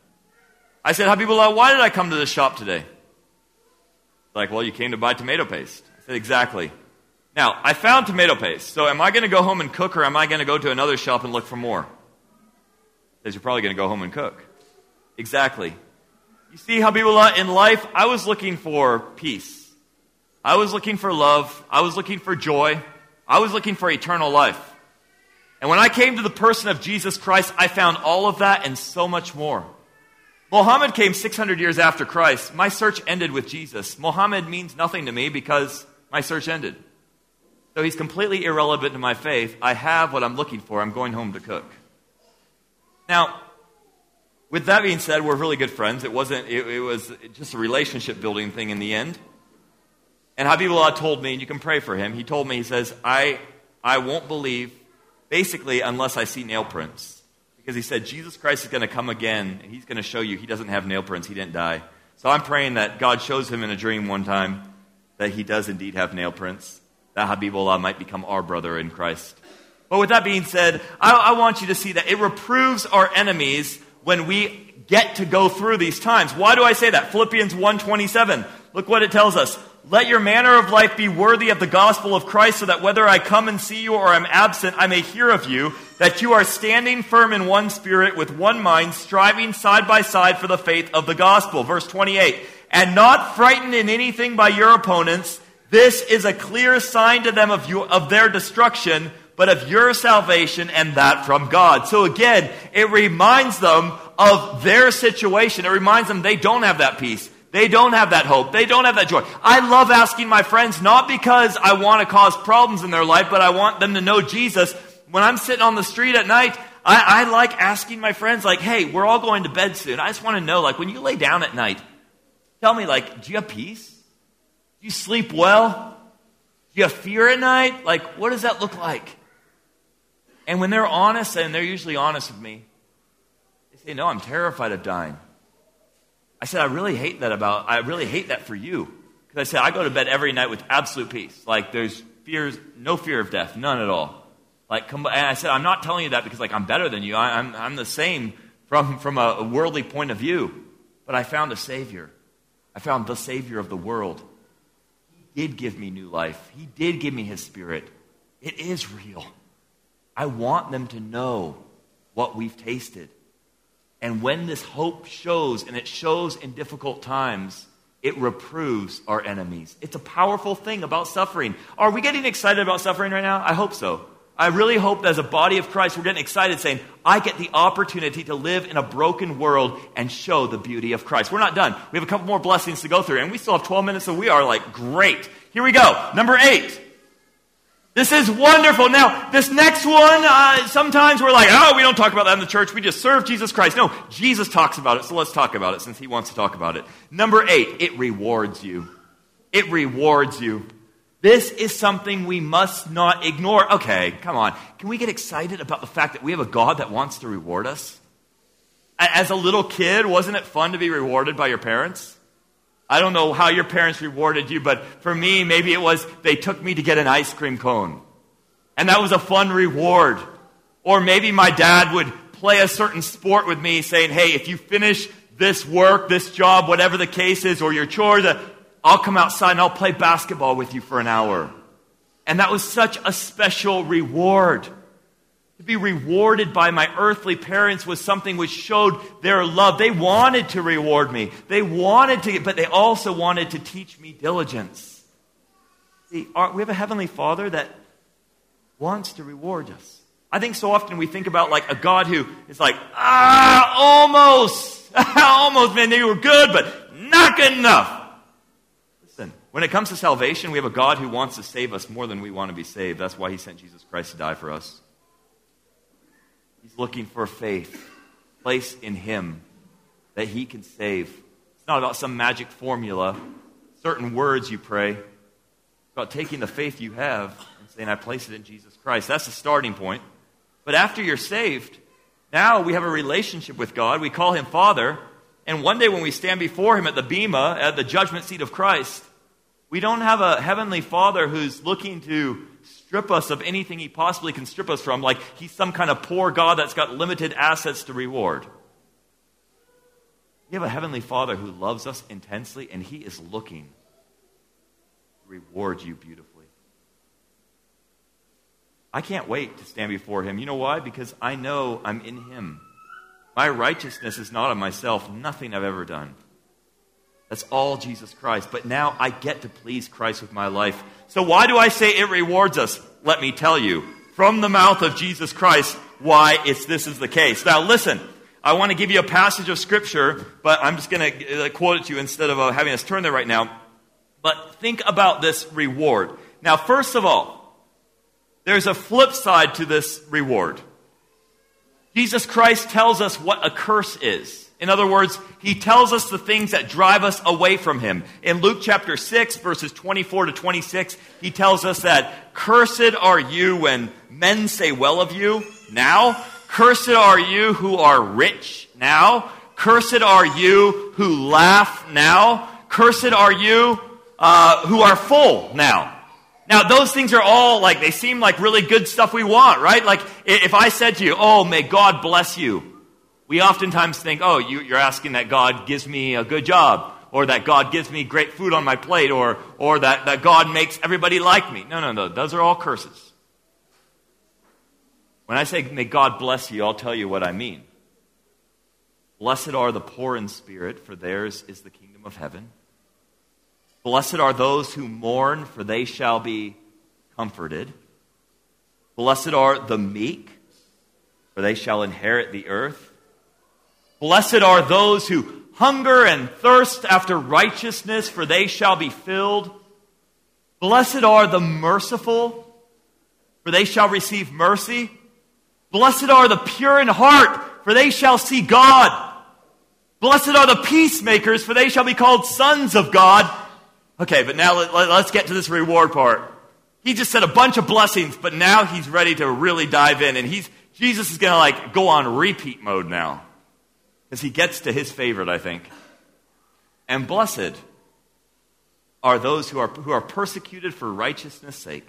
I said, Habibullah, why did I come to this shop today? He's Like, well, you came to buy tomato paste. I said, Exactly. Now, I found tomato paste, so am I going to go home and cook or am I going to go to another shop and look for more? He says, You're probably going to go home and cook. Exactly. You see, Habibullah, in life, I was looking for peace. I was looking for love. I was looking for joy. I was looking for eternal life. And when I came to the person of Jesus Christ, I found all of that and so much more. Muhammad came 600 years after Christ. My search ended with Jesus. Muhammad means nothing to me because my search ended. So he's completely irrelevant to my faith. I have what I'm looking for. I'm going home to cook. Now, with that being said, we're really good friends. It wasn't, it, it was just a relationship building thing in the end. And Habibullah told me, and you can pray for him, he told me, he says, I, I won't believe, basically, unless I see nail prints. Because he said, Jesus Christ is going to come again, and he's going to show you he doesn't have nail prints, he didn't die. So I'm praying that God shows him in a dream one time that he does indeed have nail prints, that Habibullah might become our brother in Christ. But with that being said, I, I want you to see that it reproves our enemies when we get to go through these times. Why do I say that? Philippians 1:27. Look what it tells us. Let your manner of life be worthy of the gospel of Christ so that whether I come and see you or I'm absent, I may hear of you that you are standing firm in one spirit with one mind, striving side by side for the faith of the gospel. Verse 28. And not frightened in anything by your opponents. This is a clear sign to them of, you, of their destruction but of your salvation and that from God. So again, it reminds them of their situation. It reminds them they don't have that peace. They don't have that hope. They don't have that joy. I love asking my friends, not because I want to cause problems in their life, but I want them to know Jesus. When I'm sitting on the street at night, I, I like asking my friends, like, hey, we're all going to bed soon. I just want to know, like, when you lay down at night, tell me, like, do you have peace? Do you sleep well? Do you have fear at night? Like, what does that look like? And when they're honest, and they're usually honest with me, they say, No, I'm terrified of dying. I said, I really hate that about, I really hate that for you. Because I said, I go to bed every night with absolute peace. Like, there's fears, no fear of death, none at all. Like, and I said, I'm not telling you that because, like, I'm better than you. I, am I'm, I'm the same from, from a worldly point of view. But I found a Savior. I found the Savior of the world. He did give me new life, He did give me His Spirit. It is real. I want them to know what we've tasted. And when this hope shows, and it shows in difficult times, it reproves our enemies. It's a powerful thing about suffering. Are we getting excited about suffering right now? I hope so. I really hope that as a body of Christ, we're getting excited saying, I get the opportunity to live in a broken world and show the beauty of Christ. We're not done. We have a couple more blessings to go through, and we still have 12 minutes, so we are like, great. Here we go. Number eight. This is wonderful. Now, this next one, uh, sometimes we're like, oh, we don't talk about that in the church. We just serve Jesus Christ. No, Jesus talks about it, so let's talk about it since he wants to talk about it. Number eight, it rewards you. It rewards you. This is something we must not ignore. Okay, come on. Can we get excited about the fact that we have a God that wants to reward us? As a little kid, wasn't it fun to be rewarded by your parents? I don't know how your parents rewarded you, but for me, maybe it was they took me to get an ice cream cone. And that was a fun reward. Or maybe my dad would play a certain sport with me saying, hey, if you finish this work, this job, whatever the case is, or your chores, uh, I'll come outside and I'll play basketball with you for an hour. And that was such a special reward. To be rewarded by my earthly parents was something which showed their love. They wanted to reward me. They wanted to, but they also wanted to teach me diligence. See, we have a heavenly Father that wants to reward us. I think so often we think about like a God who is like, ah, almost, almost, man, you were good, but not good enough. Listen, when it comes to salvation, we have a God who wants to save us more than we want to be saved. That's why he sent Jesus Christ to die for us. Looking for faith, place in Him that He can save. It's not about some magic formula, certain words you pray. It's about taking the faith you have and saying, I place it in Jesus Christ. That's the starting point. But after you're saved, now we have a relationship with God. We call Him Father. And one day when we stand before Him at the Bema, at the judgment seat of Christ, we don't have a heavenly Father who's looking to strip us of anything he possibly can strip us from, like he's some kind of poor God that's got limited assets to reward. We have a heavenly Father who loves us intensely, and he is looking to reward you beautifully. I can't wait to stand before him. You know why? Because I know I'm in him. My righteousness is not of myself, nothing I've ever done. That's all Jesus Christ. But now I get to please Christ with my life. So why do I say it rewards us? Let me tell you. From the mouth of Jesus Christ, why it's, this is the case. Now listen, I want to give you a passage of scripture, but I'm just going to uh, quote it to you instead of uh, having us turn there right now. But think about this reward. Now, first of all, there's a flip side to this reward. Jesus Christ tells us what a curse is. In other words, he tells us the things that drive us away from him. In Luke chapter 6, verses 24 to 26, he tells us that, Cursed are you when men say well of you now. Cursed are you who are rich now. Cursed are you who laugh now. Cursed are you uh, who are full now. Now, those things are all like, they seem like really good stuff we want, right? Like, if I said to you, Oh, may God bless you we oftentimes think, oh, you, are asking that God gives me a good job, or that God gives me great food on my plate, or, or that, that God makes everybody like me. No, no, no. Those are all curses. When I say, may God bless you, I'll tell you what I mean. Blessed are the poor in spirit, for theirs is the kingdom of heaven. Blessed are those who mourn, for they shall be comforted. Blessed are the meek, for they shall inherit the earth. Blessed are those who hunger and thirst after righteousness, for they shall be filled. Blessed are the merciful, for they shall receive mercy. Blessed are the pure in heart, for they shall see God. Blessed are the peacemakers, for they shall be called sons of God. Okay, but now let, us get to this reward part. He just said a bunch of blessings, but now he's ready to really dive in, and he's Jesus is going to like go on repeat mode now. Because he gets to his favorite, I think. And blessed are those who are, who are persecuted for righteousness' sake.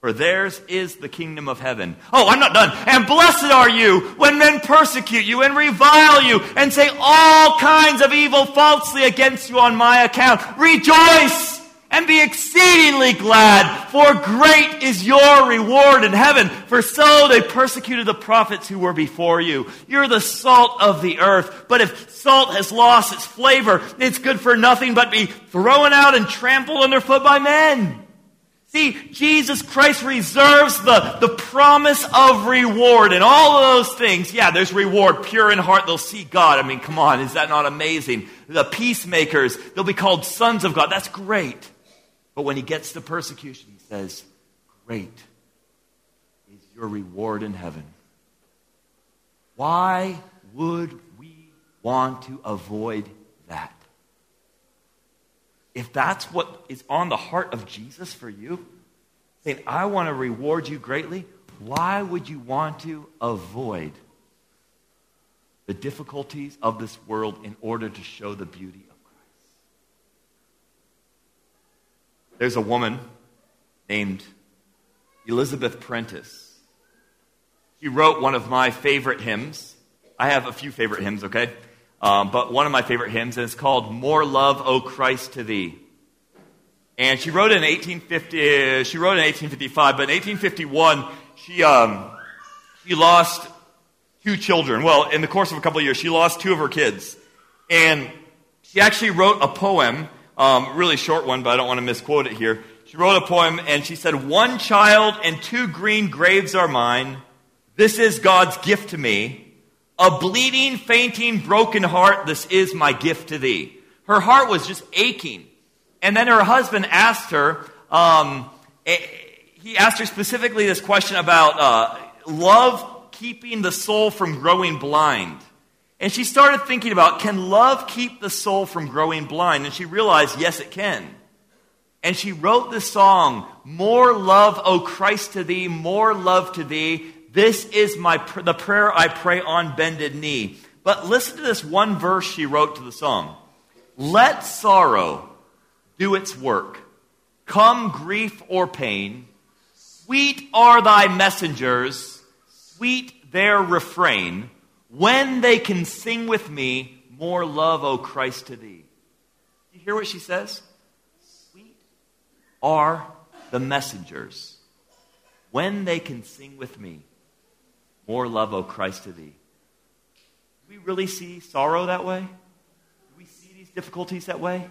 For theirs is the kingdom of heaven. Oh, I'm not done. And blessed are you when men persecute you and revile you and say all kinds of evil falsely against you on my account. Rejoice! And be exceedingly glad, for great is your reward in heaven. For so they persecuted the prophets who were before you. You're the salt of the earth. But if salt has lost its flavor, it's good for nothing but be thrown out and trampled underfoot by men. See, Jesus Christ reserves the, the promise of reward and all of those things. Yeah, there's reward. Pure in heart, they'll see God. I mean, come on, is that not amazing? The peacemakers, they'll be called sons of God. That's great. But when he gets to persecution, he says, Great is your reward in heaven. Why would we want to avoid that? If that's what is on the heart of Jesus for you, saying, I want to reward you greatly, why would you want to avoid the difficulties of this world in order to show the beauty of Christ. There's a woman named Elizabeth Prentiss. She wrote one of my favorite hymns. I have a few favorite hymns, okay? Um, but one of my favorite hymns, and it's called More Love, O Christ, to Thee. And she wrote in 1850, she wrote in 1855, but in 1851, she, um, she lost two children. Well, in the course of a couple of years, she lost two of her kids. And she actually wrote a poem, um, really short one, but I don't want to misquote it here. She wrote a poem and she said, One child and two green graves are mine. This is God's gift to me. A bleeding, fainting, broken heart, this is my gift to thee. Her heart was just aching. And then her husband asked her, um, eh, he asked her specifically this question about uh, love keeping the soul from growing blind. And she started thinking about can love keep the soul from growing blind? And she realized, yes, it can. And she wrote this song, More Love, O Christ, to Thee, More Love to Thee. This is my pr- the prayer I pray on bended knee. But listen to this one verse she wrote to the song. Let sorrow do its work. Come grief or pain. Sweet are thy messengers sweet their refrain when they can sing with me, More love, O Christ, to thee. Do you hear what she says? Sweet are the messengers when they can sing with me, More love, O Christ, to thee. Do we really see sorrow that way? Do we see these difficulties that way?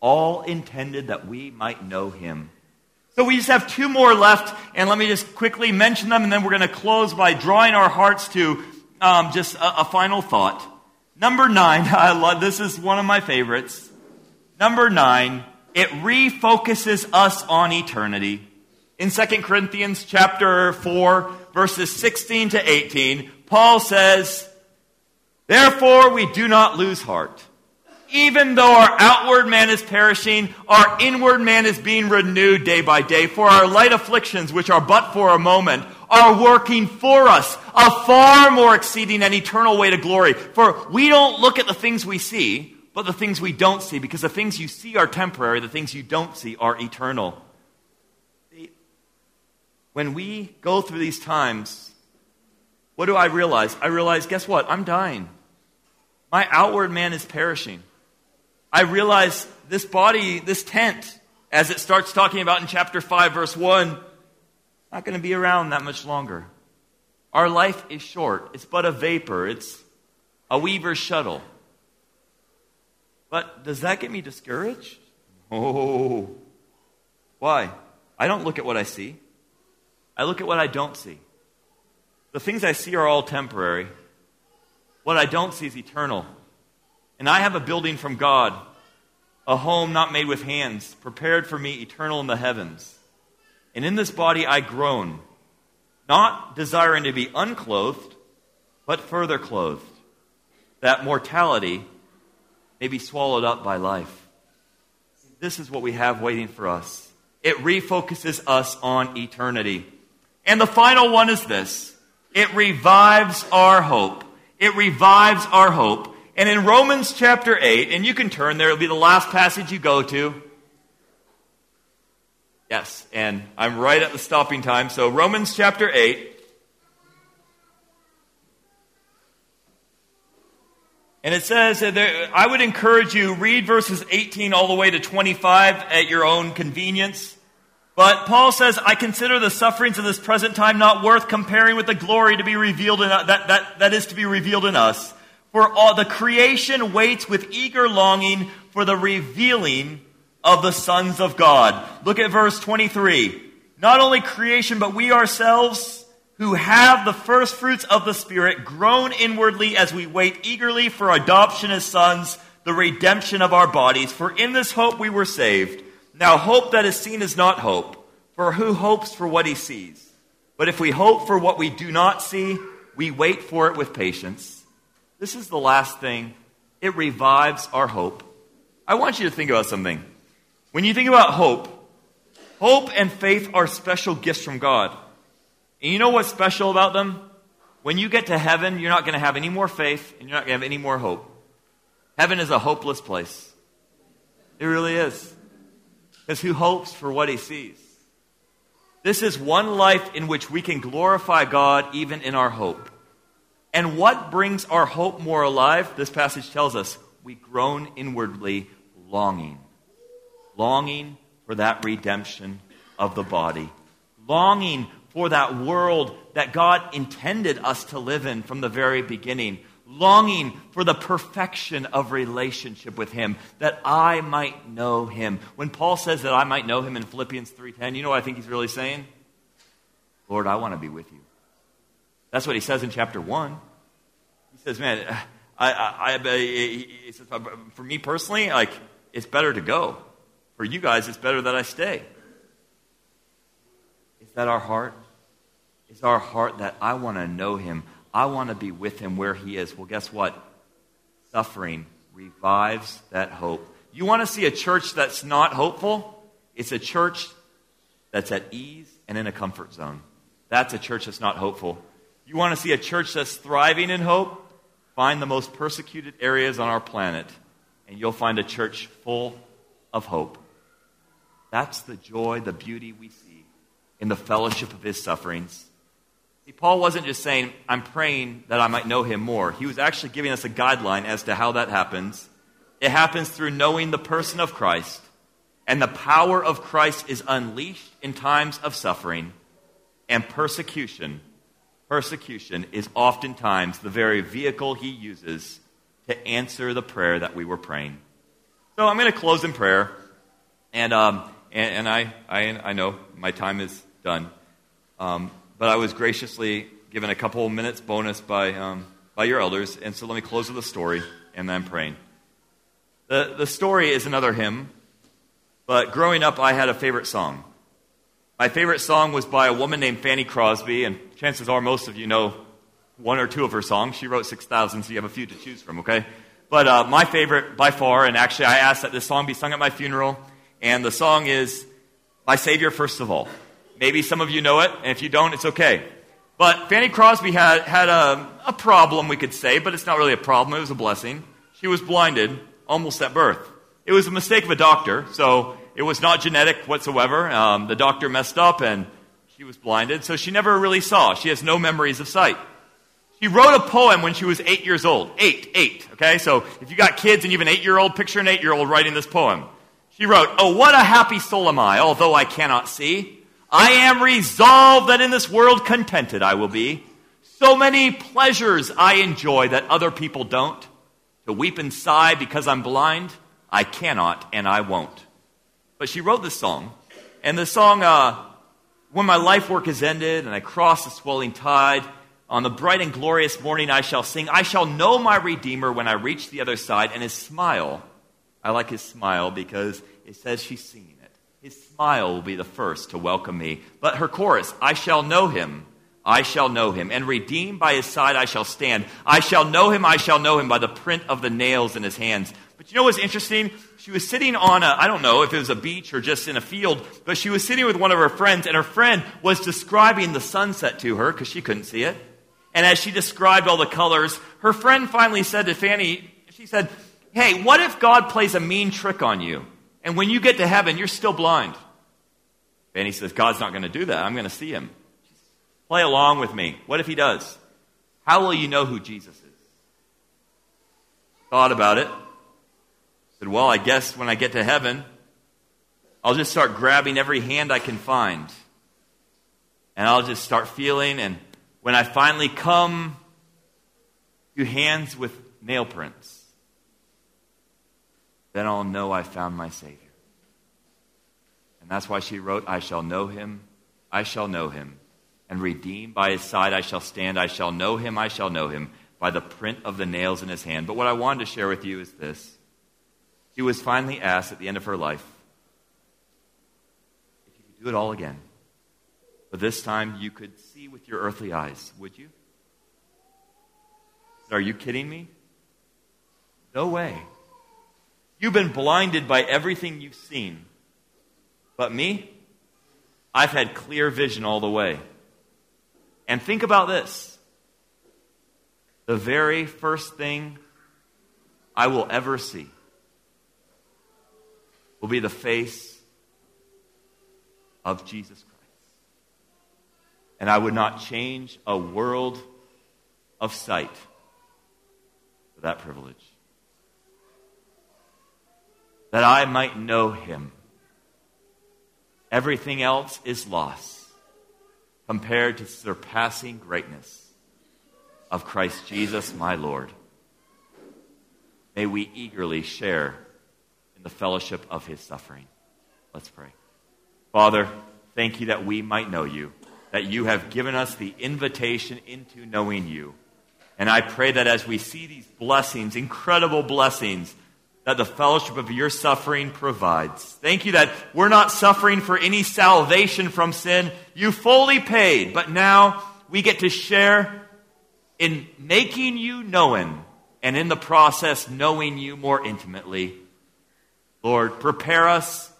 All intended that we might know him so we just have two more left, and let me just quickly mention them, and then we're going to close by drawing our hearts to um, just a, a, final thought. Number nine, I love this is one of my favorites. Number nine, it refocuses us on eternity. In 2 Corinthians chapter 4, verses 16 to 18, Paul says, Therefore we do not lose heart even though our outward man is perishing, our inward man is being renewed day by day. For our light afflictions, which are but for a moment, are working for us a far more exceeding and eternal way to glory. For we don't look at the things we see, but the things we don't see, because the things you see are temporary, the things you don't see are eternal. When we go through these times, what do I realize? I realize, guess what? I'm dying. My outward man is perishing. I realize this body, this tent, as it starts talking about in chapter 5, verse 1, not going to be around that much longer. Our life is short. It's but a vapor. It's a weaver's shuttle. But does that get me discouraged? Oh. Why? I don't look at what I see. I look at what I don't see. The things I see are all temporary. What I don't see is eternal. And I have a building from God, a home not made with hands, prepared for me eternal in the heavens. And in this body I groan, not desiring to be unclothed, but further clothed, that mortality may be swallowed up by life. This is what we have waiting for us. It refocuses us on eternity. And the final one is this it revives our hope. It revives our hope. And in Romans chapter 8, and you can turn there, it'll be the last passage you go to. Yes, and I'm right at the stopping time. So, Romans chapter 8. And it says that there, I would encourage you, read verses 18 all the way to 25 at your own convenience. But Paul says, I consider the sufferings of this present time not worth comparing with the glory to be revealed in, that, that, that is to be revealed in us. For all the creation waits with eager longing for the revealing of the sons of God. Look at verse 23. Not only creation, but we ourselves who have the first fruits of the Spirit groan inwardly as we wait eagerly for adoption as sons, the redemption of our bodies. For in this hope we were saved. Now hope that is seen is not hope, for who hopes for what he sees? But if we hope for what we do not see, we wait for it with patience. This is the last thing. It revives our hope. I want you to think about something. When you think about hope, hope and faith are special gifts from God. And you know what's special about them? When you get to heaven, you're not going to have any more faith and you're not going to have any more hope. Heaven is a hopeless place. It really is. Because who hopes for what he sees? This is one life in which we can glorify God even in our hope. And what brings our hope more alive? This passage tells us we groan inwardly, longing. Longing for that redemption of the body. Longing for that world that God intended us to live in from the very beginning. Longing for the perfection of relationship with Him, that I might know Him. When Paul says that I might know Him in Philippians 3.10, you know what I think he's really saying? Lord, I want to be with you. That's what he says in chapter 1. He says, man, I, I, I, says, uh, for me personally, like, it's better to go. For you guys, it's better that I stay. Is that our heart? Is our heart that I want to know him? I want to be with him where he is. Well, guess what? Suffering revives that hope. You want to see a church that's not hopeful? It's a church that's at ease and in a comfort zone. That's a church that's not hopeful. You want to see a church that's thriving in hope? Find the most persecuted areas on our planet, and you'll find a church full of hope. That's the joy, the beauty we see in the fellowship of his sufferings. See, Paul wasn't just saying, I'm praying that I might know him more. He was actually giving us a guideline as to how that happens. It happens through knowing the person of Christ, and the power of Christ is unleashed in times of suffering and persecution. Persecution is oftentimes the very vehicle he uses to answer the prayer that we were praying. So I'm going to close in prayer. And um, and, and I, I, I, know my time is done. Um, but I was graciously given a couple minutes bonus by, um, by your elders. And so let me close with a story, and then I'm praying. The, the story is another hymn, but growing up, I had a favorite song. My favorite song was by a woman named Fanny Crosby, and chances are most of you know one or two of her songs. She wrote 6,000, so you have a few to choose from, okay? But uh, my favorite by far, and actually I asked that this song be sung at my funeral, and the song is My Savior First of All. Maybe some of you know it, and if you don't, it's okay. But Fanny Crosby had, had a, a problem, we could say, but it's not really a problem. It was a blessing. She was blinded almost at birth. It was a mistake of a doctor, so it was not genetic whatsoever. Um, the doctor messed up and she was blinded, so she never really saw. She has no memories of sight. She wrote a poem when she was eight years old. Eight, eight, okay? So if you got kids and you have an eight year old, picture an eight year old writing this poem. She wrote, Oh, what a happy soul am I, although I cannot see. I am resolved that in this world contented I will be. So many pleasures I enjoy that other people don't. To weep and sigh because I'm blind, I cannot and I won't. But she wrote this song, and the song, uh, When my life work is ended and I cross the swelling tide, on the bright and glorious morning I shall sing, I shall know my Redeemer when I reach the other side, and his smile I like his smile because it says she's singing it. His smile will be the first to welcome me. But her chorus, I shall know him. I shall know him, and redeemed by his side I shall stand. I shall know him, I shall know him by the print of the nails in his hands. But you know what's interesting? She was sitting on a, I don't know if it was a beach or just in a field, but she was sitting with one of her friends, and her friend was describing the sunset to her because she couldn't see it. And as she described all the colors, her friend finally said to Fanny, she said, hey, what if God plays a mean trick on you? And when you get to heaven, you're still blind. And he says, God's not going to do that. I'm going to see him. Play along with me. What if he does? How will you know who Jesus is? Thought about it. Said, well, I guess when I get to heaven, I'll just start grabbing every hand I can find. And I'll just start feeling. And when I finally come to hands with nail prints, then I'll know I found my Savior. And that's why she wrote, I shall know him, I shall know him. And redeemed by his side I shall stand, I shall know him, I shall know him, by the print of the nails in his hand. But what I wanted to share with you is this. She was finally asked at the end of her life if you could do it all again. But this time you could see with your earthly eyes, would you? Are you kidding me? No way. You've been blinded by everything you've seen. But me, I've had clear vision all the way. And think about this the very first thing I will ever see will be the face of Jesus Christ. And I would not change a world of sight for that privilege. That I might know him. Everything else is loss compared to surpassing greatness of Christ Jesus, my Lord. May we eagerly share in the fellowship of his suffering. Let's pray. Father, thank you that we might know you, that you have given us the invitation into knowing you. And I pray that as we see these blessings, incredible blessings, that the fellowship of your suffering provides. Thank you that we're not suffering for any salvation from sin. You fully paid, but now we get to share in making you known and in the process knowing you more intimately. Lord, prepare us,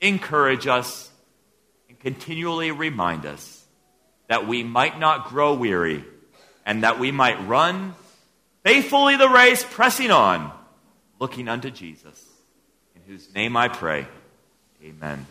encourage us, and continually remind us that we might not grow weary and that we might run faithfully the race, pressing on, looking unto Jesus, in whose name I pray. Amen.